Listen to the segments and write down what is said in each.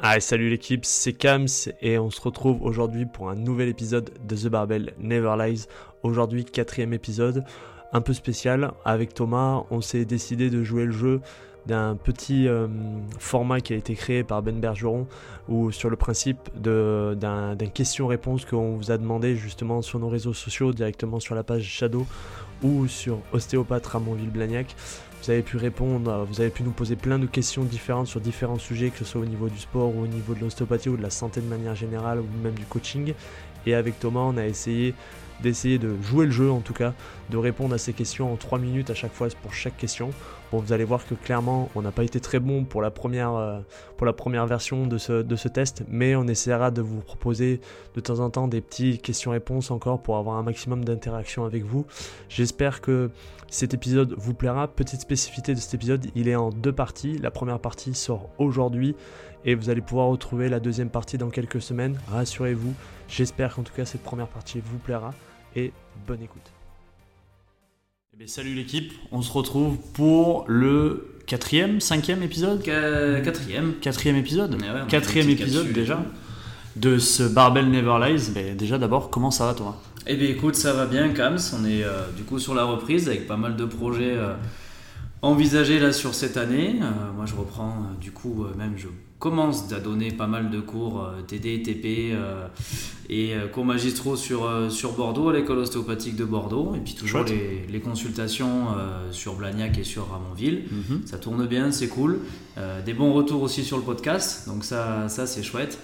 Ah, salut l'équipe, c'est Kams et on se retrouve aujourd'hui pour un nouvel épisode de The Barbell Never Lies. Aujourd'hui, quatrième épisode, un peu spécial. Avec Thomas, on s'est décidé de jouer le jeu d'un petit euh, format qui a été créé par Ben Bergeron ou sur le principe d'un question-réponse qu'on vous a demandé justement sur nos réseaux sociaux, directement sur la page Shadow ou sur Ostéopathe Ramonville-Blagnac. Vous avez pu répondre, vous avez pu nous poser plein de questions différentes sur différents sujets, que ce soit au niveau du sport ou au niveau de l'ostéopathie ou de la santé de manière générale ou même du coaching. Et avec Thomas, on a essayé d'essayer de jouer le jeu en tout cas, de répondre à ces questions en 3 minutes à chaque fois pour chaque question. Bon, vous allez voir que clairement, on n'a pas été très bon pour la première, euh, pour la première version de ce, de ce test, mais on essaiera de vous proposer de temps en temps des petites questions-réponses encore pour avoir un maximum d'interaction avec vous. J'espère que cet épisode vous plaira. Petite spécificité de cet épisode, il est en deux parties. La première partie sort aujourd'hui et vous allez pouvoir retrouver la deuxième partie dans quelques semaines. Rassurez-vous, j'espère qu'en tout cas cette première partie vous plaira et bonne écoute. Eh salut l'équipe, on se retrouve pour le quatrième, cinquième épisode Quatrième. Quatrième épisode Quatrième épisode déjà de ce Barbell Never Lies. Mais déjà d'abord, comment ça va toi? Eh bien écoute, ça va bien Kams, on est euh, du coup sur la reprise avec pas mal de projets euh, envisagés là sur cette année. Euh, moi je reprends du coup, même je commence à donner pas mal de cours TD, TP et cours magistraux sur, sur Bordeaux, à l'école ostéopathique de Bordeaux, et puis toujours les, les, consultations sur Blagnac et sur Ramonville. Mhm. Ça tourne bien, c'est cool. des bons retours aussi sur le podcast, donc ça, ça c'est chouette.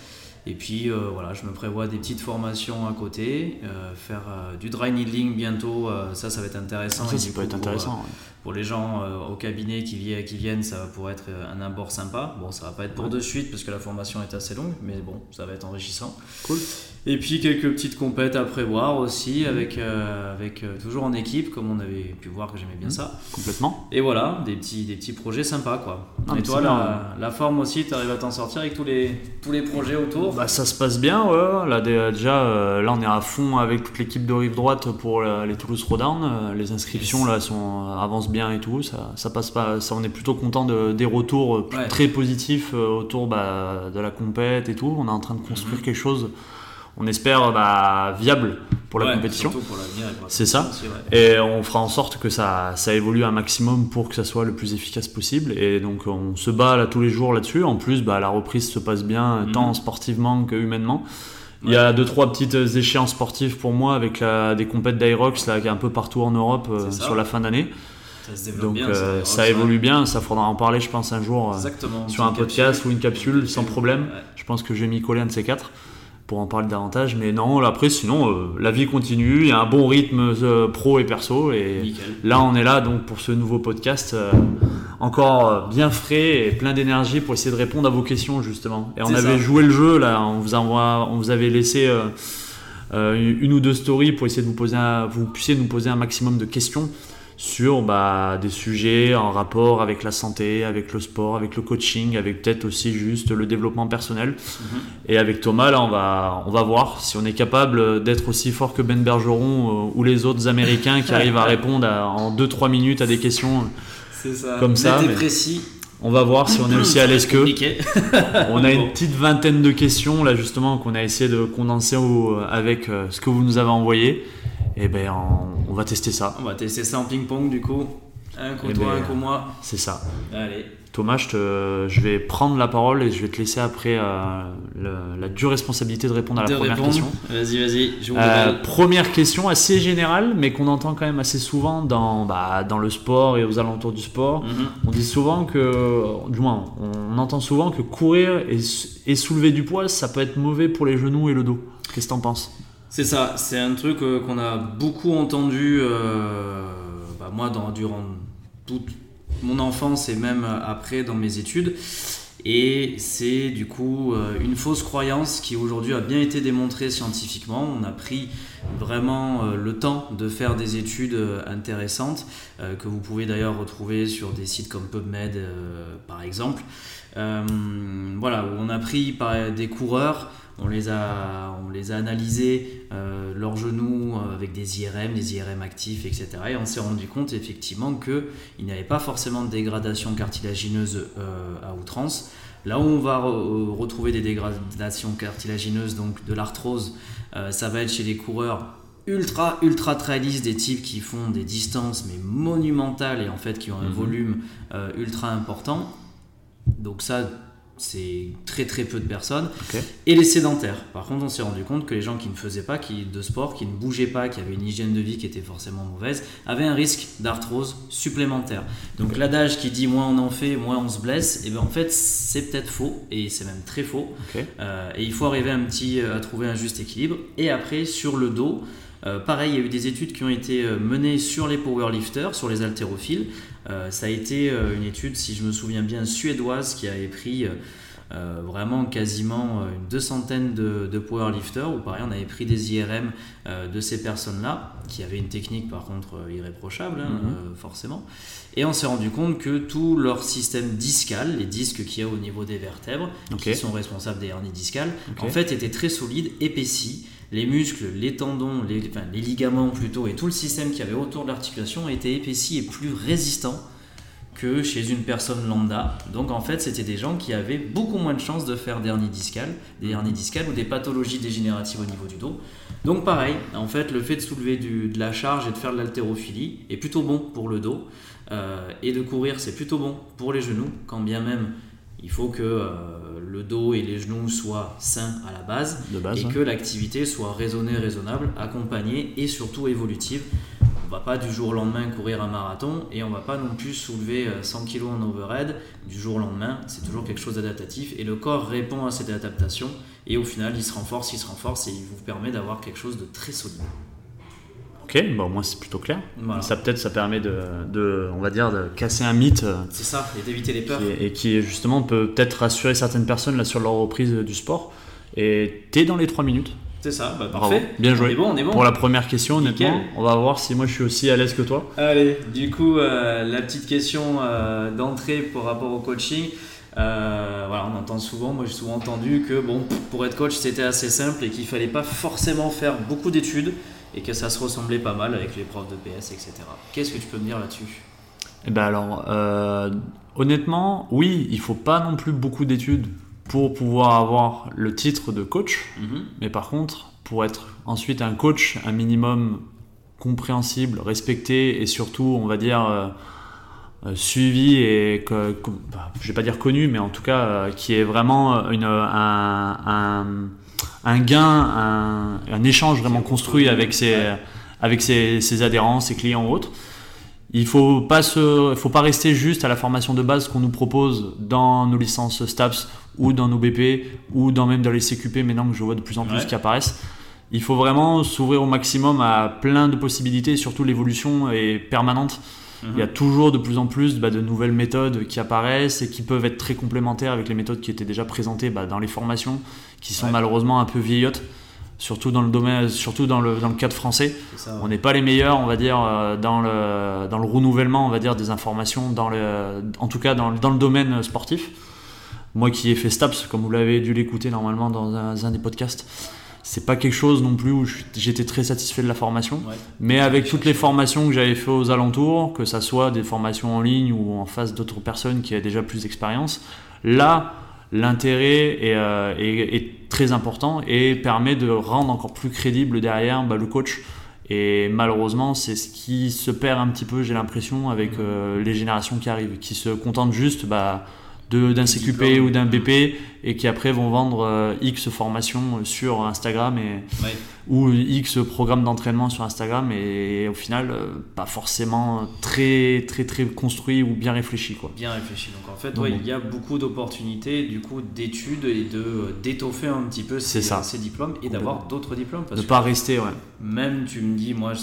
Et puis euh, voilà, je me prévois des petites formations à côté, euh, faire euh, du dry needling bientôt, ça, ça va être intéressant. Ça, ça peut être intéressant. Pour, les gens au cabinet qui, qui, viennent, ça pourrait être un abord sympa. Bon, ça va pas être pour de suite parce que la formation est assez longue, mais bon, ça va être enrichissant. Cool. Et puis quelques petites compètes à prévoir aussi, avec, euh, avec euh, toujours en équipe, comme on avait pu voir que j'aimais bien mmh. ça. Complètement. Et voilà, des petits, des petits projets sympas quoi. et toi, la, la, forme aussi, tu arrives à t'en sortir avec tous les, tous les projets autour? Bah, Ça se passe bien, ouais. Là, déjà, euh, là, on est à fond avec toute l'équipe de Rive Droite pour les Toulouse Throwdown. Les inscriptions là, sont, avancent bien et tout. Ça, ça passe pas, ça, on est plutôt content de, des retours très positifs autour bah, de la compète et tout. On est en train de construire mmh. quelque chose on espère bah, viable pour la compétition. C'est ça. Et on fera en sorte que ça, ça évolue un maximum pour que ça soit le plus efficace possible. Et donc on se bat là tous les jours là-dessus. En plus, bah, la reprise se passe bien mhm. tant sportivement que humainement. Il y a deux trois petites échéances sportives pour moi avec des compètes d'Irox là un peu partout en Europe euh, sur la fin d'année. Donc euh, ça, évolue bien, ça faudra en parler je pense un jour euh, sur un podcast ou une capsule sans problème. Je pense que je vais m'y coller un de ces quatre pour en parler davantage. Mais non, après, sinon, euh, la vie continue, il y a un bon rythme euh, pro et perso. Et là, on est là donc pour ce nouveau podcast, euh, encore bien frais et plein d'énergie pour essayer de répondre à vos questions, justement. Et on avait joué le jeu, là, on vous, envoie, on vous avait laissé une ou deux stories pour essayer de vous poser, vous puissiez nous poser un maximum de questions sur bah, des sujets en rapport avec la santé, avec le sport, avec le coaching, avec peut-être aussi juste le développement personnel. Mhm. Et avec Thomas, là, on va, on va voir si on est capable d'être aussi fort que Ben Bergeron euh, ou les autres Américains qui arrivent à répondre en 2-3 minutes à des questions ça. comme ça. Mais précis. On va voir si on est aussi à l'aise que. on a une petite vingtaine de questions là justement qu'on a essayé de condenser avec euh, ce que vous nous avez envoyé. Et eh ben on, va tester ça. On va tester ça en ping-pong du coup. Un contre eh toi, un ben, contre moi. C'est ça. Allez. Thomas, je, te, je, vais prendre la parole et je vais te laisser après euh, la dure responsabilité de répondre à la première question. Vas-y, vas-y. Euh, première question assez générale, mais qu'on entend quand même assez souvent dans, bah, dans le sport et aux alentours du sport. Mhm. On dit souvent que, du moins, on entend souvent que courir et, et soulever du poids, ça peut être mauvais pour les genoux et le dos. Qu'est-ce que t'en penses? C'est ça, c'est un truc euh, qu'on a beaucoup entendu, euh, bah, moi, durant toute mon enfance et même après dans mes études. Et c'est du coup euh, une fausse croyance qui aujourd'hui a bien été démontrée scientifiquement. On a pris vraiment le temps de faire des études intéressantes que vous pouvez d'ailleurs retrouver sur des sites comme PubMed par exemple. voilà, on a pris par des coureurs on les a, on les a analysés, euh, leurs genoux euh, avec des IRM, des IRM actifs, etc. Et on s'est rendu compte effectivement qu'il n'y avait pas forcément de dégradation cartilagineuse euh, à outrance. Là où on va retrouver des dégradations cartilagineuses, donc de l'arthrose, ça va être chez les coureurs ultra ultra traillistes, des types qui font des distances mais monumentales et en fait qui ont un mhm. volume ultra important. Donc ça, c'est très très peu de personnes. Et les sédentaires. Par contre, on s'est rendu compte que les gens qui ne faisaient pas qui, de sport, qui ne bougeaient pas, qui avaient une hygiène de vie qui était forcément mauvaise, avaient un risque d'arthrose supplémentaire. Donc l'adage qui dit moins on en fait, moins on se blesse, et eh bien en fait c'est peut-être faux, et c'est même très faux. Euh, et il faut arriver un petit, à trouver un juste équilibre. Et après, sur le dos, euh, pareil, il y a eu des études qui ont été euh, menées sur les powerlifters, sur les haltérophiles. Euh, ça a été une étude, si je me souviens bien, suédoise qui avait pris vraiment quasiment une deux centaines de, de powerlifters, où pareil, on avait pris des IRM de ces personnes-là, qui avaient une technique par contre irréprochable, hein, mhm. forcément. Et on s'est rendu compte que tout leur système discal, les disques qu'il y a au niveau des vertèbres, qui sont responsables des hernies discales, en fait étaient très solides, épaissis les muscles, les tendons, les, ligaments plutôt, et tout le système qu'il y avait autour de l'articulation était épaissi et plus résistant que chez une personne lambda. Donc en fait, c'était des gens qui avaient beaucoup moins de chances de faire des hernies discales, des hernies discales ou des pathologies dégénératives au niveau du dos. Donc pareil, en fait, le fait de soulever de la charge et de faire de l'haltérophilie est plutôt bon pour le dos. Euh, et de courir, c'est plutôt bon pour les genoux, quand bien même il faut que euh, le dos et les genoux soient sains à la base, et que l'activité soit raisonnée, raisonnable, accompagnée et surtout évolutive. On va pas du jour au lendemain courir un marathon et on va pas non plus soulever 100 euh, kg en overhead du jour au lendemain. C'est toujours quelque chose d'adaptatif et le corps répond à cette adaptation et au final il se renforce, il se renforce et il vous permet d'avoir quelque chose de très solide. Ok, bon, au moins c'est plutôt clair. Ça peut-être ça permet de, on va dire, de casser un mythe. Euh, c'est ça, et d'éviter les peurs. et qui justement peut peut-être rassurer certaines personnes là sur leur reprise du sport. Et t'es dans les 3 minutes. C'est ça, bah, parfait. Bien joué. On est bon, on est bon. Pour la première question, honnêtement, on va voir si moi je suis aussi à l'aise que toi. Allez, du coup, euh, la petite question euh, d'entrée par rapport au coaching. voilà, on entend souvent, moi j'ai souvent entendu que bon, pour être coach c'était assez simple et qu'il fallait pas forcément faire beaucoup d'études et que ça se ressemblait pas mal avec les profs de PS, etc. Qu'est-ce que tu peux me dire là-dessus? Eh ben alors, euh, honnêtement, oui, il faut pas non plus beaucoup d'études pour pouvoir avoir le titre de coach, mhm. mais par contre, pour être ensuite un coach, un minimum compréhensible, respecté et surtout, on va dire, euh, euh, suivi et que, bah, je vais pas dire connu, mais en tout cas, qui est vraiment une, un un gain, un, échange vraiment construit avec ses, avec ses, adhérents, ses clients ou autres. Il faut pas se, faut pas rester juste à la formation de base qu'on nous propose dans nos licences STAPS ou dans nos BP ou dans même dans les CQP maintenant que je vois de plus en plus qui apparaissent. Il faut vraiment s'ouvrir au maximum à plein de possibilités, surtout l'évolution est permanente. Il y a toujours de plus en plus bah, de nouvelles méthodes qui apparaissent et qui peuvent être très complémentaires avec les méthodes qui étaient déjà présentées bah, dans les formations, qui sont malheureusement un peu vieillottes, surtout dans le domaine, surtout dans le, dans le cadre français. On n'est pas les meilleurs, on va dire, euh, dans le, dans le renouvellement, on va dire, des informations, dans le, en tout cas dans, dans le domaine sportif. Moi qui ai fait STAPS, comme vous l'avez dû l'écouter normalement dans un des podcasts, c'est pas quelque chose non plus où j'étais très satisfait de la formation. Mais avec toutes les formations que j'avais fait aux alentours, que ça soit des formations en ligne ou en face d'autres personnes qui avaient déjà plus d'expérience, là, l'intérêt euh, est, très important et permet de rendre encore plus crédible derrière bah, le coach. Et malheureusement, c'est ce qui se perd un petit peu, j'ai l'impression, avec euh, les générations qui arrivent, qui se contentent juste. Bah, d'un CQP ou d'un BP et qui après vont vendre euh, X formations sur Instagram et, ou X programmes d'entraînement sur Instagram et, au final euh, pas forcément très très très construit ou bien réfléchi quoi. Bien réfléchi donc en fait il y a beaucoup d'opportunités du coup d'études et de euh, d'étoffer un petit peu ces, ces diplômes et d'avoir d'autres diplômes. de pas rester ouais. Même tu me dis moi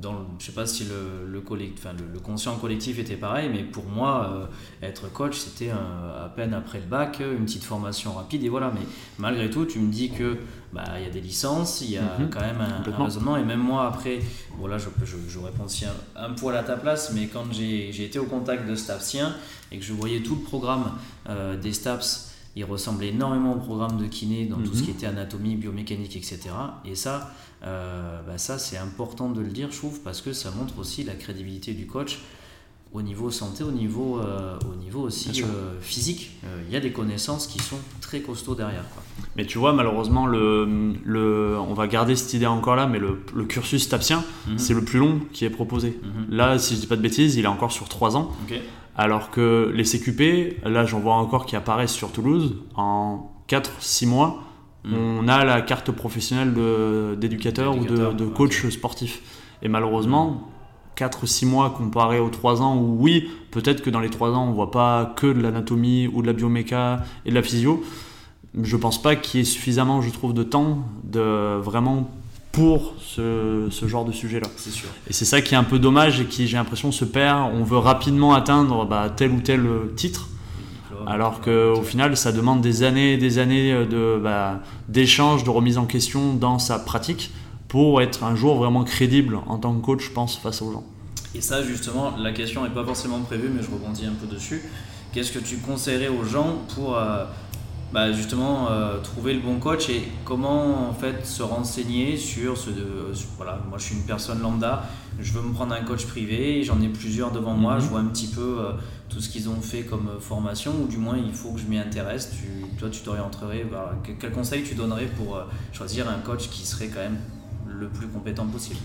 dans je sais pas si le, le, enfin, le, conscient collectif était pareil, mais pour moi, euh, être coach, c'était à peine après le bac, une petite formation rapide, et voilà. Mais malgré tout, tu me dis que bah, il y a des licences, il y a mhm. quand même un, raisonnement, et même moi, après, voilà, je, je, je réponds aussi un, poil à ta place, mais quand j'ai été au contact de Stapsien et que je voyais tout le programme euh, des Staps, il ressemblait énormément au programme de kiné dans tout ce mhm. qui était anatomie, biomécanique, etc. Et ça, euh, bah ça c'est important de le dire, je trouve, parce que ça montre aussi la crédibilité du coach. Au niveau santé, au niveau, euh, au niveau aussi euh, physique. Euh, il y a des connaissances qui sont très costauds derrière. Mais tu vois, malheureusement, le, le, on va garder cette idée encore là, mais le, le cursus tapsien, mhm. c'est le plus long qui est proposé. Mhm. Là, si je dis pas de bêtises, il est encore sur 3 ans. Alors que les CQP, là j'en vois encore qui apparaissent sur Toulouse, en 4-6 mois, mhm. on a la carte professionnelle d'éducateur ou de, de coach sportif. Et malheureusement, 4-6 mois comparé aux 3 ans où oui, peut-être que dans les 3 ans on voit pas que de l'anatomie ou de la bioméca et de la physio. Je pense pas qu'il y ait suffisamment, je trouve, de temps de vraiment pour ce, ce genre de sujet-là. C'est sûr. Et c'est ça qui est un peu dommage et qui, j'ai l'impression, se perd. On veut rapidement atteindre bah, tel ou tel titre, alors qu'au final, ça demande des années et des années de, bah, d'échanges, de remise en question dans sa pratique pour être un jour vraiment crédible en tant que coach, je pense, face aux gens. Et ça, justement, la question n'est pas forcément prévue, mais je rebondis un peu dessus. Qu'est-ce que tu conseillerais aux gens pour euh, bah, justement euh, trouver le bon coach et comment en fait se renseigner sur ce de, voilà moi je suis une personne lambda je veux me prendre un coach privé j'en ai plusieurs devant moi mhm. je vois un petit peu euh, tout ce qu'ils ont fait comme formation ou du moins il faut que je m'y intéresse tu, toi tu t'orienterais quel conseil tu donnerais pour choisir un coach qui serait quand même le plus compétent possible.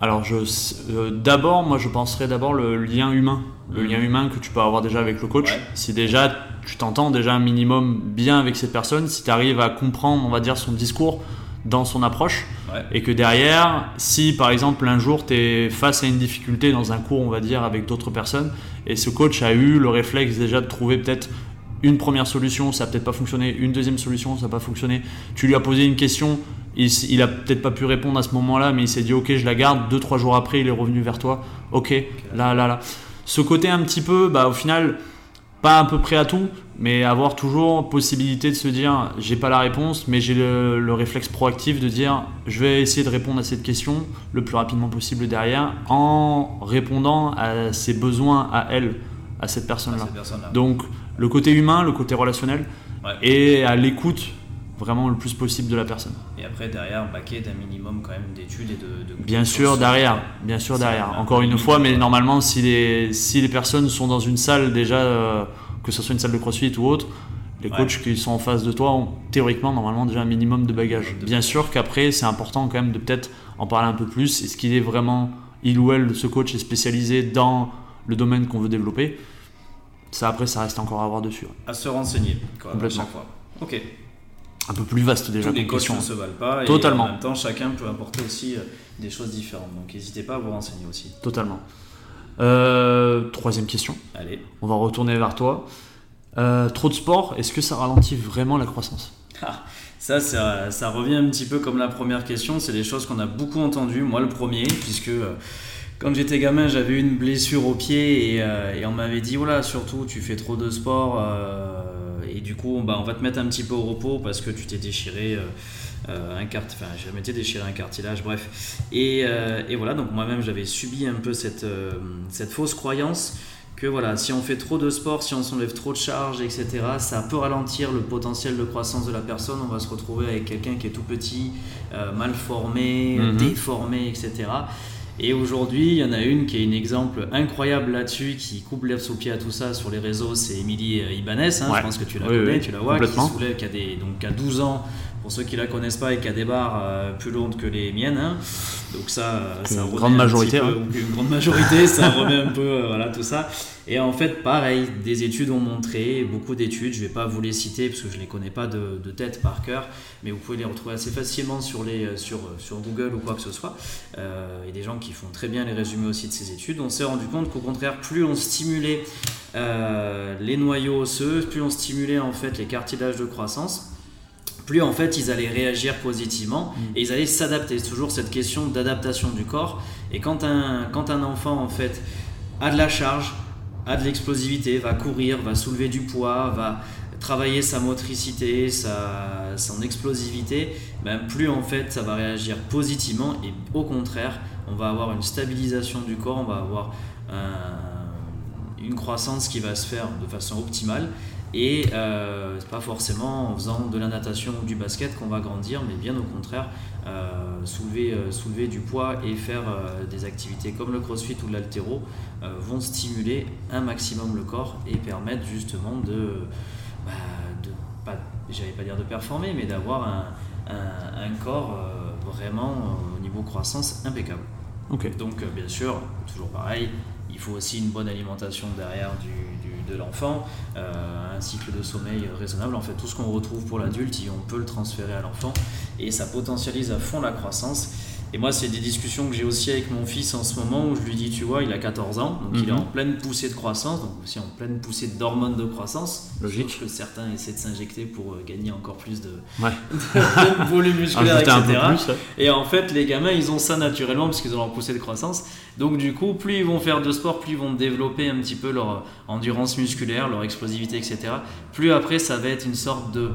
Alors, euh, d'abord, moi, je penserais d'abord le lien humain, le mhm. lien humain que tu peux avoir déjà avec le coach. Si déjà tu t'entends déjà un minimum bien avec cette personne, si tu arrives à comprendre, on va dire, son discours dans son approche, et que derrière, si par exemple un jour tu es face à une difficulté dans un cours, on va dire, avec d'autres personnes, et ce coach a eu le réflexe déjà de trouver peut-être une première solution, ça n'a peut-être pas fonctionné, une deuxième solution, ça n'a pas fonctionné, tu lui as posé une question, il, il a peut-être pas pu répondre à ce moment-là, mais il s'est dit ok, je la garde. Deux trois jours après, il est revenu vers toi. Ok, là là là. Ce côté un petit peu, bah au final, pas à peu près à tout, mais avoir toujours possibilité de se dire j'ai pas la réponse, mais j'ai le, réflexe proactif de dire je vais essayer de répondre à cette question le plus rapidement possible derrière en répondant à ses besoins à elle, à cette personne-là. Donc le côté humain, le côté relationnel et à l'écoute vraiment le plus possible de la personne. Et après, derrière, baquet d'un minimum quand même d'études et de, Bien sûr, derrière. Bien sûr, derrière. Encore une fois, mais normalement, si les, si les personnes sont dans une salle déjà, euh, que ce soit une salle de crossfit ou autre, les coachs qui sont en face de toi ont théoriquement, normalement, déjà un minimum de bagages. Bien sûr qu'après, c'est important quand même de peut-être en parler un peu plus. Est-ce qu'il est vraiment, il ou elle, ce coach est spécialisé dans le domaine qu'on veut développer? Ça, après, ça reste encore à voir dessus. À se renseigner, Complètement. fois. Ok un peu plus vaste déjà. Tous les coachs ne se valent pas. Totalement. Et en même temps, chacun peut apporter aussi euh, des choses différentes. Donc n'hésitez pas à vous renseigner aussi. Totalement. Euh, troisième question. Allez. On va retourner vers toi. Euh, trop de sport, est-ce que ça ralentit vraiment la croissance? Ah, ça, ça, ça, revient un petit peu comme la première question. C'est des choses qu'on a beaucoup entendues. Moi, le premier, puisque quand j'étais gamin, j'avais une blessure au pied et, et on m'avait dit voilà, surtout tu fais trop de sport et du coup, bah, on va te mettre un petit peu au repos parce que tu t'es déchiré euh, euh, un cart... enfin, j'ai m'étais déchiré un cartilage, bref. Et, euh, et voilà, donc moi-même, j'avais subi un peu cette, cette fausse croyance que voilà, si on fait trop de sport, si on s'enlève trop de charges, etc., ça peut ralentir le potentiel de croissance de la personne. On va se retrouver avec quelqu'un qui est tout petit, mal formé, mhm. déformé, etc. Et aujourd'hui, il y en a une qui est un exemple incroyable là-dessus, qui coupe l'herbe sous pied à tout ça sur les réseaux, c'est Émilie euh, Ibanez, hein, je pense que tu la connais, tu la vois, qui soulève, qui a, des, donc, a 12 ans, pour ceux qui la connaissent pas, et qui a des barres euh, plus lourdes que les miennes. Hein. Donc ça, euh, ça une grande majorité, hein. une grande majorité, ça remet un peu, voilà, tout ça. Et en fait, pareil, des études ont montré, beaucoup d'études, je vais pas vous les citer parce que je les connais pas de, de, tête par cœur, mais vous pouvez les retrouver assez facilement sur, les, sur, sur Google ou quoi que ce soit. Euh, et des gens qui font très bien les résumés aussi de ces études. On s'est rendu compte qu'au contraire, plus on stimulait les noyaux osseux, plus on stimulait en fait les cartilages de croissance, plus en fait ils allaient réagir positivement mm. et ils allaient s'adapter. C'est toujours cette question d'adaptation du corps. Et quand un, quand un enfant en fait a de la charge, a de l'explosivité, va courir, va soulever du poids, va travailler sa motricité, sa, son explosivité, ben plus en fait ça va réagir positivement et au contraire on va avoir une stabilisation du corps, on va avoir une croissance qui va se faire de façon optimale Et euh, c'est pas forcément en faisant de la natation ou du basket qu'on va grandir, mais bien au contraire, euh, soulever, euh, soulever du poids et faire euh, des activités comme le crossfit ou l'altéro vont stimuler un maximum le corps et permettre justement de, bah, de pas, j'allais pas dire de performer, mais d'avoir un, un- un corps vraiment au niveau croissance impeccable. Donc, bien sûr, toujours pareil, il faut aussi une bonne alimentation derrière du- de l'enfant, euh, un cycle de sommeil raisonnable. En fait, tout ce qu'on retrouve pour l'adulte, on peut le transférer à l'enfant et ça potentialise à fond la croissance. Et moi, c'est des discussions que j'ai aussi avec mon fils en ce moment où je lui dis, tu vois, il a 14 ans, donc il est Mhm. en pleine poussée de croissance, donc aussi en pleine poussée d'hormones de croissance. Logique. Sauf que certains essaient de s'injecter pour euh, gagner encore plus de, Ouais. de volume musculaire, etc. plus. ouais. Et en fait, les gamins, ils ont ça naturellement parce qu'ils ont leur poussée de croissance. Donc, du coup, plus ils vont faire de sport, plus ils vont développer un petit peu leur endurance musculaire, leur explosivité, etc. Plus après, ça va être une sorte de,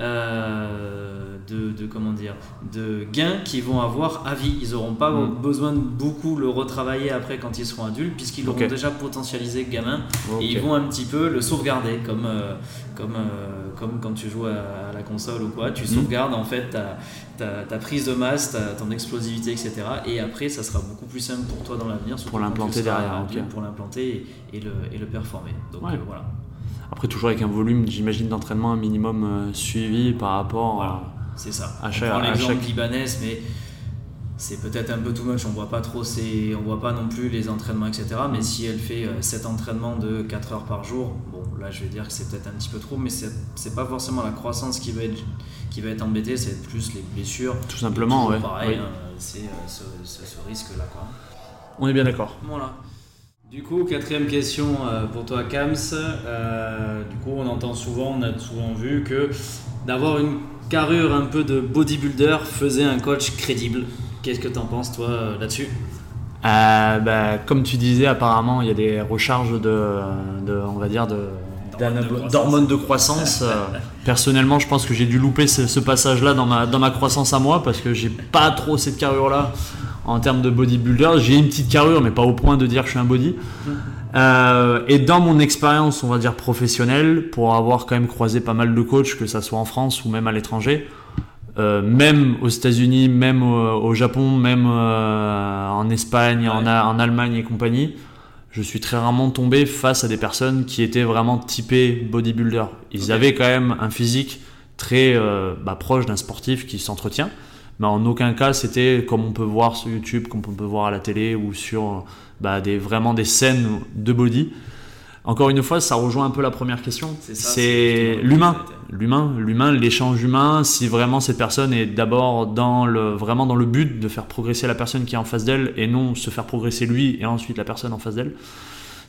euh, de, de comment dire, de gains qu'ils vont avoir à vie. Ils n'auront pas Mm. besoin de beaucoup le retravailler après quand ils seront adultes, puisqu'ils l'auront déjà potentialisé gamin et ils vont un petit peu le sauvegarder comme, euh, comme, euh, comme quand tu joues à, à la console ou quoi. Tu Mhm. sauvegardes en fait ta, ta, ta prise de masse, ta, ton explosivité, etc. Et après, ça sera beaucoup plus simple pour toi dans l'avenir. surtout Pour l'implanter derrière, adulte. Pour l'implanter et, et le, et le performer. Donc Ouais. voilà. Après, toujours avec un volume, j'imagine, d'entraînement un minimum euh, suivi par rapport Voilà. à. C'est ça. À on chaque- prend à l'exemple chaque- libanais, mais c'est peut-être un peu too much. On voit pas trop, ces- on voit pas non plus les entraînements, etc. Mais si elle fait 7 entraînements de 4 heures par jour, bon, là je vais dire que c'est peut-être un petit peu trop, mais c'est pas forcément la croissance qui va être, qui va être embêtée, c'est plus les blessures. Tout simplement, ouais. Pareil, Oui. hein, c'est euh, ce, ce- ce risque-là, quoi. On est bien d'accord. Voilà. Du coup, quatrième question euh, pour toi, Kams. Euh, du coup, on entend souvent, on a souvent vu que d'avoir une carrure un peu de bodybuilder faisait un coach crédible. Qu'est-ce que t'en penses, toi, euh, là-dessus? Euh, bah, comme tu disais, apparemment, il y a des recharges de, de on va dire, de D'hormones de croissance. d'hormones de croissance. Personnellement, je pense que j'ai dû louper ce, ce passage-là dans ma, dans ma croissance à moi parce que j'ai pas trop cette carrure-là en termes de bodybuilder. J'ai une petite carrure, mais pas au point de dire que je suis un body. Euh, et dans mon expérience, on va dire professionnelle, pour avoir quand même croisé pas mal de coachs, que ça soit en France ou même à l'étranger, euh, même aux États-Unis, même au, au Japon, même euh, en Espagne, en, Ouais. A- en Allemagne et compagnie, je suis très rarement tombé face à des personnes qui étaient vraiment typées bodybuilder. Ils avaient quand même un physique très bah, proche d'un sportif qui s'entretient, mais en aucun cas c'était comme on peut voir sur YouTube, comme on peut voir à la télé ou sur bah, des, vraiment des scènes de body. Encore une fois, ça rejoint un peu la première question. C'est l'humain, l'humain, l'humain, l'échange humain. Si vraiment cette personne est d'abord dans le vraiment dans le but de faire progresser la personne qui est en face d'elle et non se faire progresser lui et ensuite la personne en face d'elle.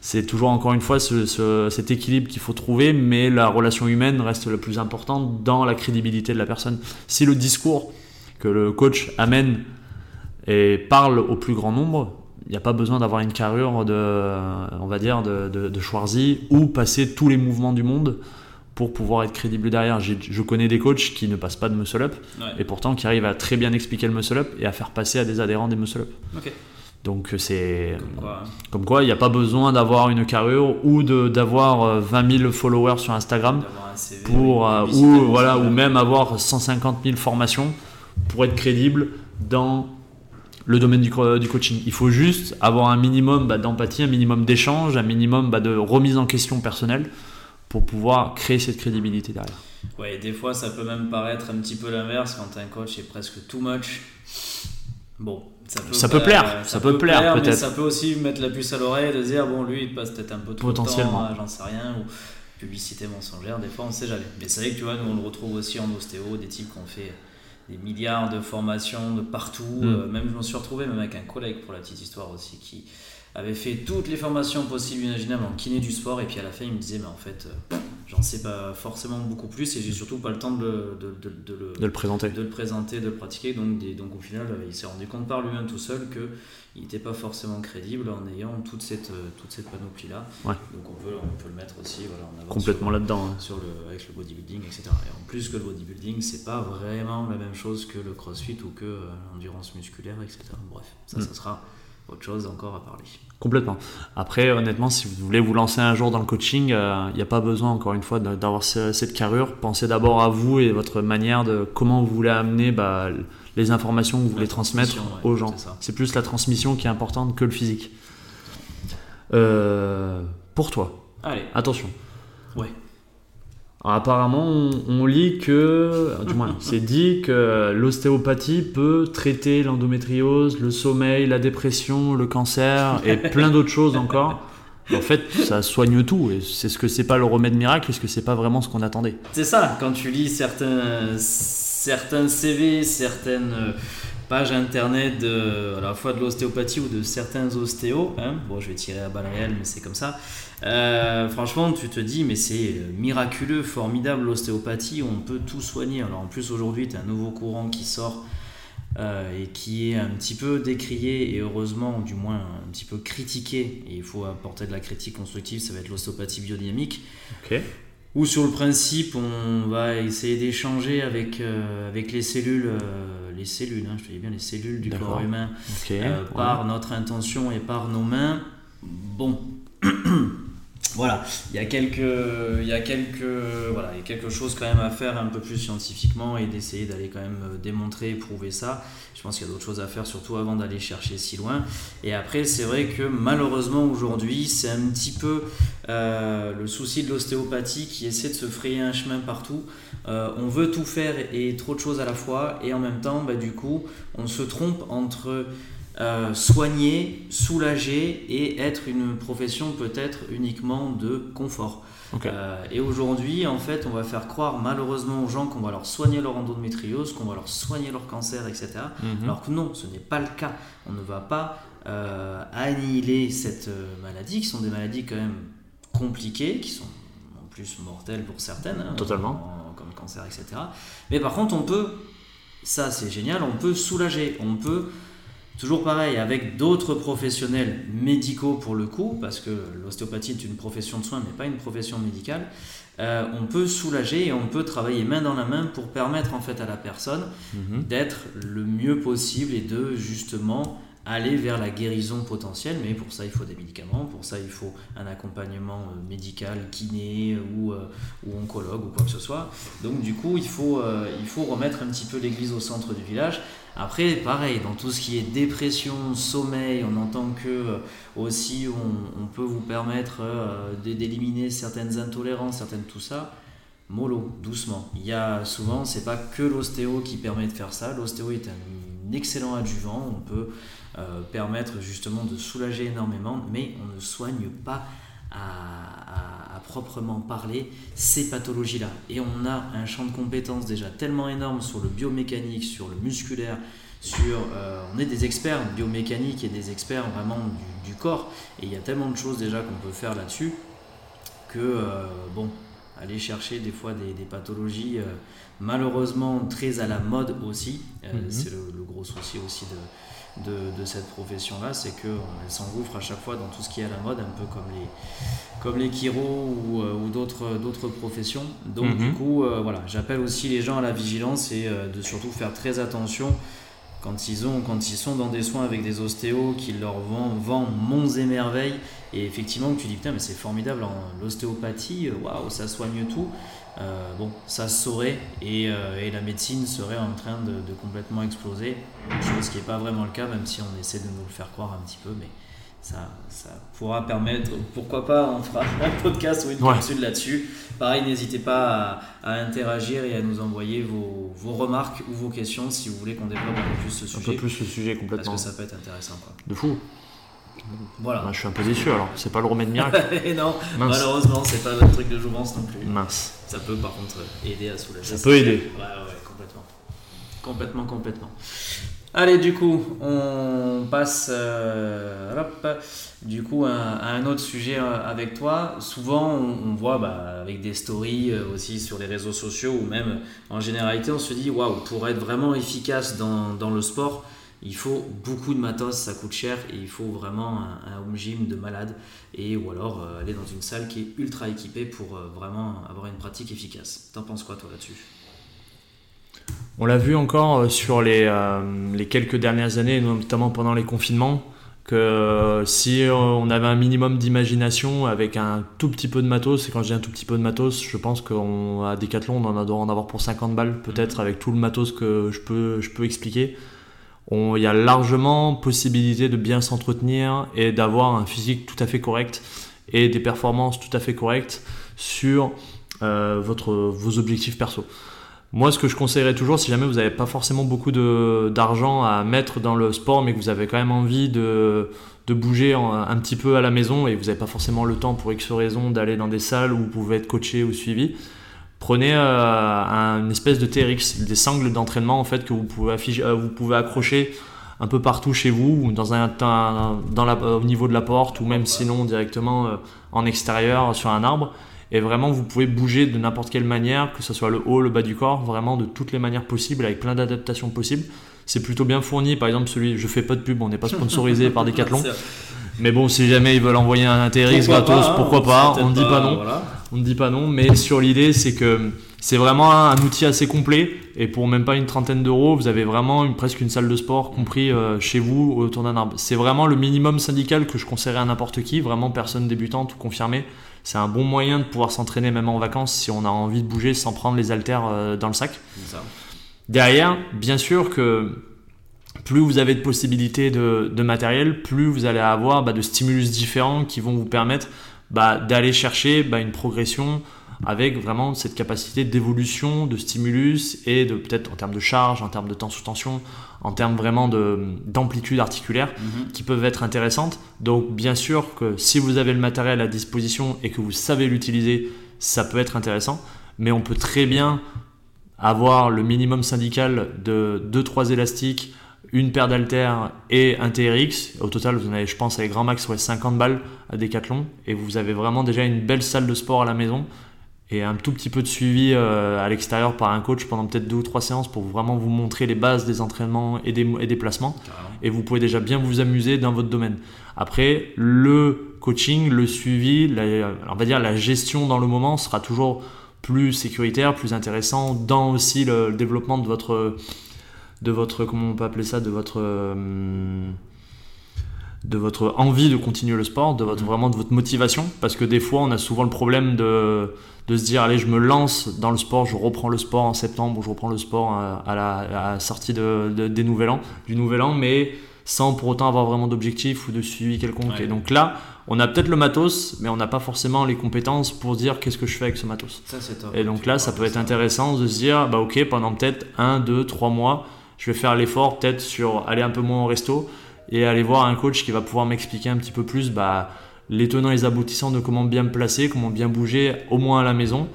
C'est toujours encore une fois ce- ce- cet équilibre qu'il faut trouver, mais la relation humaine reste la plus importante dans la crédibilité de la personne. Si le discours que le coach amène et parle au plus grand nombre, il n'y a pas besoin d'avoir une carrure de, on va dire, de, de, de Schwarzy ou passer tous les mouvements du monde pour pouvoir être crédible derrière. Je connais des coachs qui ne passent pas de muscle up Ouais. et pourtant qui arrivent à très bien expliquer le muscle up et à faire passer à des adhérents des muscle up. Ok. Donc euh, c'est Comme quoi, hein. il n'y a pas besoin d'avoir une carrure ou d'avoir euh, 20 000 followers sur Instagram CV, pour euh, ou voilà ou même avoir 150 000 formations pour être crédible dans le domaine du, co- du coaching. Il faut juste avoir un minimum bah, d'empathie, un minimum d'échange, un minimum bah, de remise en question personnelle pour pouvoir créer cette crédibilité derrière. Ouais, des fois ça peut même paraître un petit peu l'inverse quand un coach est presque too much. Bon, ça peut, Ça peut plaire, ça peut plaire, peut-être. ça peut aussi mettre la puce à l'oreille de dire bon lui il passe peut-être un peu trop de temps, j'en sais rien ou publicité mensongère, des fois on sait jamais. Mais c'est vrai que tu vois nous on le retrouve aussi en ostéo, des types qui ont fait des milliards de formations de partout. Mm. Euh, même je me suis retrouvé même avec un collègue pour la petite histoire aussi qui avait fait toutes les formations possibles imaginables en kiné du sport et puis à la fin il me disait mais en fait euh, j'en sais pas forcément beaucoup plus et j'ai surtout pas le temps de, le- de, de- de le, De le présenter. de le présenter, de le pratiquer. Donc, des- donc au final, euh, il s'est rendu compte par lui-même tout seul que il n'était pas forcément crédible en ayant toute cette, euh, toute cette panoplie-là. Ouais. Donc on peut, on peut le mettre aussi voilà, en avant Complètement sur, là-dedans. hein. sur le, avec le bodybuilding, etc. Et en plus que le bodybuilding, c'est pas vraiment la même chose que le crossfit ou que l'endurance musculaire, etc. Bref, ça, Mm. ça sera autre chose encore à parler. Complètement. Après, honnêtement, si vous voulez vous lancer un jour dans le coaching, il euh, n'y a pas besoin, encore une fois, d'avoir cette carrure. Pensez d'abord à vous et votre manière de comment vous voulez amener bah, les informations que vous voulez transmettre aux gens. C'est plus la transmission qui est importante que le physique. Euh, pour toi, Allez. attention. Ouais apparemment, on, lit que, du moins, c'est dit que l'ostéopathie peut traiter l'endométriose, le sommeil, la dépression, le cancer et plein d'autres choses encore. En fait, ça soigne tout. Et c'est ce que c'est pas le remède miracle Est-ce que c'est pas vraiment ce qu'on attendait C'est ça. Quand tu lis certains, certains CV, certaines pages internet de, à la fois de l'ostéopathie ou de certains ostéos, hein, bon, je vais tirer à balles réelles, mais c'est comme ça. Euh, franchement, tu te dis, mais c'est euh, miraculeux, formidable l'ostéopathie, on peut tout soigner. Alors en plus, aujourd'hui, tu as un nouveau courant qui sort euh, et qui est un petit peu décrié et heureusement, du moins un petit peu critiqué. Et il faut apporter de la critique constructive, ça va être l'ostéopathie biodynamique. Ok. Où sur le principe, on va essayer d'échanger avec, avec les cellules, les cellules, hein, je te dis bien les cellules du corps humain, par notre intention et par nos mains. Bon. voilà, il y a il y a voilà, il y a quelque chose quand même à faire un peu plus scientifiquement et d'essayer d'aller quand même euh, démontrer prouver ça. Je pense qu'il y a d'autres choses à faire, surtout avant d'aller chercher si loin. Et après, c'est vrai que malheureusement aujourd'hui, c'est un petit peu euh, le souci de l'ostéopathie qui essaie de se frayer un chemin partout. Euh, on veut tout faire et trop de choses à la fois, et en même temps, bah, du coup, on se trompe entre euh, soigner, soulager et être une profession peut-être uniquement de confort. Euh, et aujourd'hui, en fait, on va faire croire malheureusement aux gens qu'on va leur soigner leur endométriose, qu'on va leur soigner leur cancer, etc. Mhm. Alors que non, ce n'est pas le cas. On ne va pas euh, annihiler cette maladie, qui sont des maladies quand même compliquées, qui sont en plus mortelles pour certaines, hein, totalement, comme le cancer, etc. Mais par contre, on peut, ça c'est génial, on peut soulager, on peut Toujours pareil, avec d'autres professionnels médicaux pour le coup, parce que l'ostéopathie est une profession de soins, mais pas une profession médicale, euh, on peut soulager et on peut travailler main dans la main pour permettre en fait à la personne mhm. d'être le mieux possible et de justement aller vers la guérison potentielle, mais pour ça il faut des médicaments, pour ça il faut un accompagnement euh, médical, kiné ou, euh, ou oncologue ou quoi que ce soit. Donc du coup il faut, il faut remettre un petit peu l'église au centre du village après, pareil, dans tout ce qui est dépression, sommeil, on entend que euh, aussi on, peut vous permettre euh, d'éliminer certaines intolérances, certaines tout ça. Mollo, doucement. Il y a souvent, c'est pas que l'ostéo qui permet de faire ça. L'ostéo est un excellent adjuvant. On peut euh, permettre justement de soulager énormément, mais on ne soigne pas à, proprement parler ces pathologies-là. Et on a un champ de compétences déjà tellement énorme sur le biomécanique, sur le musculaire, sur... Euh, on est des experts biomécaniques et des experts vraiment du, corps. Et il y a tellement de choses déjà qu'on peut faire là-dessus que, euh, bon, aller chercher des fois des, pathologies euh, malheureusement très à la mode aussi, mhm. c'est le, le, gros souci aussi de de, cette profession-là, c'est qu'elle s'engouffre à chaque fois dans tout ce qui est à la mode, un peu comme les, comme les ou, euh, ou d'autres, d'autres professions. Donc du mhm. coup, euh, voilà, j'appelle aussi les gens à la vigilance et euh, de surtout faire très attention quand ils, ont, quand ils sont dans des soins avec des ostéos qui leur vendent, vendent monts et merveilles et effectivement tu dis putain mais c'est formidable l'ostéopathie waouh ça soigne tout euh, bon, ça se saurait euh, et, la médecine serait en train de, complètement exploser. Chose qui n'est pas vraiment le cas, même si on essaie de nous le faire croire un petit peu, mais ça, ça pourra permettre, pourquoi pas, on fera un podcast ou une capsule là-dessus. Pareil, n'hésitez pas à, interagir et à nous envoyer vos, remarques ou vos questions si vous voulez qu'on développe un peu plus ce sujet. Un peu plus ce sujet complètement. Parce que ça peut être intéressant. Quoi. De fou. Voilà. je suis un peu déçu alors, c'est pas le remède miracle. non, malheureusement, c'est pas notre truc de jouvence non plus. Mince. Ça peut par contre aider à soulager. Ça peut aider. Ouais, ouais, complètement. Complètement, complètement. Allez, du coup, on passe euh, du coup à, un autre sujet euh, avec toi. Souvent, on, voit bah, avec des stories euh, aussi sur les réseaux sociaux ou même en généralité, on se dit waouh, pour être vraiment efficace dans, dans le sport, il faut beaucoup de matos, ça coûte cher et il faut vraiment un, home gym de malade et ou alors aller dans une salle qui est ultra équipée pour vraiment avoir une pratique efficace. T'en penses quoi toi là-dessus? On l'a vu encore euh, sur les, les, quelques dernières années, notamment pendant les confinements. que si on avait un minimum d'imagination avec un tout petit peu de matos, et quand je dis un tout petit peu de matos, je pense qu'à Decathlon, on en doit en avoir pour 50 balles peut-être avec tout le matos que je peux, je peux expliquer. Il y a largement possibilité de bien s'entretenir et d'avoir un physique tout à fait correct et des performances tout à fait correctes sur euh, votre, vos objectifs perso. Moi, ce que je conseillerais toujours, si jamais vous n'avez pas forcément beaucoup d'argent à mettre dans le sport, mais que vous avez quand même envie de, bouger un petit peu à la maison et vous n'avez pas forcément le temps pour X raisons d'aller dans des salles où vous pouvez être coaché ou suivi, prenez euh, une espèce de TRX, des sangles d'entraînement en fait que vous pouvez, euh, accrocher un peu partout chez vous, ou dans un, dans la, au niveau de la porte, ou même sinon directement euh, en extérieur sur un arbre. Et vraiment, vous pouvez bouger de n'importe quelle manière, que ce soit le haut, le bas du corps, vraiment de toutes les manières possibles, avec plein d'adaptations possibles. C'est plutôt bien fourni. Par exemple, celui, je fais pas de pub, on n'est pas sponsorisé par Decathlon. Mais bon, si jamais ils veulent envoyer un TRX gratos, hein, pourquoi pas On ne dit pas non. On ne dit pas non. Mais sur l'idée, c'est que c'est vraiment un, outil assez complet. Et pour même pas une trentaine d'euros, vous avez vraiment une, presque une salle de sport compris euh, chez vous autour d'un arbre. C'est vraiment le minimum syndical que je conseillerais à n'importe qui, vraiment personne débutante ou confirmée c'est un bon moyen de pouvoir s'entraîner même en vacances si on a envie de bouger sans prendre les haltères euh, dans le sac. Derrière, bien sûr que plus vous avez de possibilités de, matériel, plus vous allez avoir bah, de stimulus différents qui vont vous permettre bah, d'aller chercher bah, une progression avec vraiment cette capacité d'évolution, de stimulus et de peut-être en termes de charge, en termes de temps sous tension, en termes vraiment d'amplitude articulaire mhm. qui peuvent être intéressantes. Donc bien sûr que si vous avez le matériel à disposition et que vous savez l'utiliser, ça peut être intéressant, mais on peut très bien avoir le minimum syndical de 2-3 élastiques, une paire d'haltères et un TRX. Au total, vous en avez, je pense, avec Grand Max, 50 balles à Decathlon. Et vous avez vraiment déjà une belle salle de sport à la maison et un tout petit peu de suivi euh, à l'extérieur par un coach pendant peut-être deux ou trois séances pour vraiment vous montrer les bases des entraînements et des, et des placements. Et vous pouvez déjà bien vous amuser dans votre domaine. Après, le coaching, le suivi, on va dire la gestion dans le moment sera toujours plus sécuritaire, plus intéressant dans aussi le, développement de votre, de votre, comment on peut appeler ça, de votre... Euh, de votre envie de continuer le sport, de votre, mm. vraiment de votre motivation, parce que des fois on a souvent le problème de, de se dire allez je me lance dans le sport, je reprends le sport en septembre ou je reprends le sport à la, sortie de, des nouvel an, du nouvel an, mais sans pour autant avoir vraiment d'objectif ou de suivi quelconque. Et donc là, on a peut-être le matos, mais on n'a pas forcément les compétences pour dire qu'est-ce que je fais avec ce matos. Ça, top. Et donc là, ça peut être intéressant de se dire bah ok pendant peut-être un, deux, trois mois, je vais faire l'effort peut-être sur aller un peu moins au resto et aller voir un coach qui va pouvoir m'expliquer un petit peu plus bah, les tenants et les aboutissants de comment bien me placer, comment bien bouger, au moins à la maison,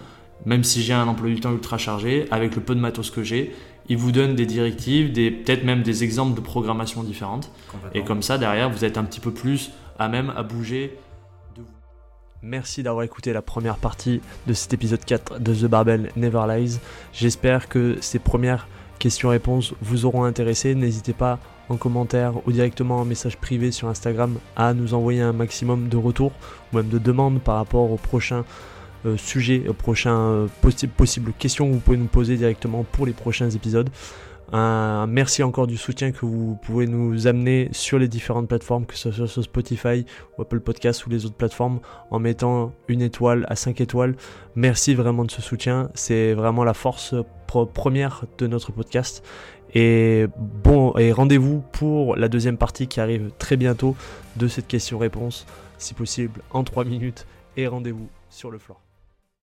même si j'ai un emploi du temps ultra chargé, avec le peu de matos que j'ai. Il vous donne des directives, des, peut-être même des exemples de programmation différentes. Et comme ça, derrière, vous êtes un petit peu plus à même à bouger de vous. Merci d'avoir écouté la première partie de cet épisode 4 de The Barbell Never Lies. J'espère que ces premières questions-réponses vous auront intéressé. N'hésitez pas en commentaire ou directement en message privé sur Instagram à nous envoyer un maximum de retours ou même de demandes par rapport aux prochains euh, sujets, aux prochains euh, possibles questions que vous pouvez nous poser directement pour les prochains épisodes. Un merci encore du soutien que vous pouvez nous amener sur les différentes plateformes, que ce soit sur Spotify ou Apple Podcasts ou les autres plateformes, en mettant une étoile à 5 étoiles. Merci vraiment de ce soutien. C'est vraiment la force première de notre podcast. Et bon, et rendez-vous pour la deuxième partie qui arrive très bientôt de cette question-réponse, si possible en 3 minutes. Et rendez-vous sur le floor.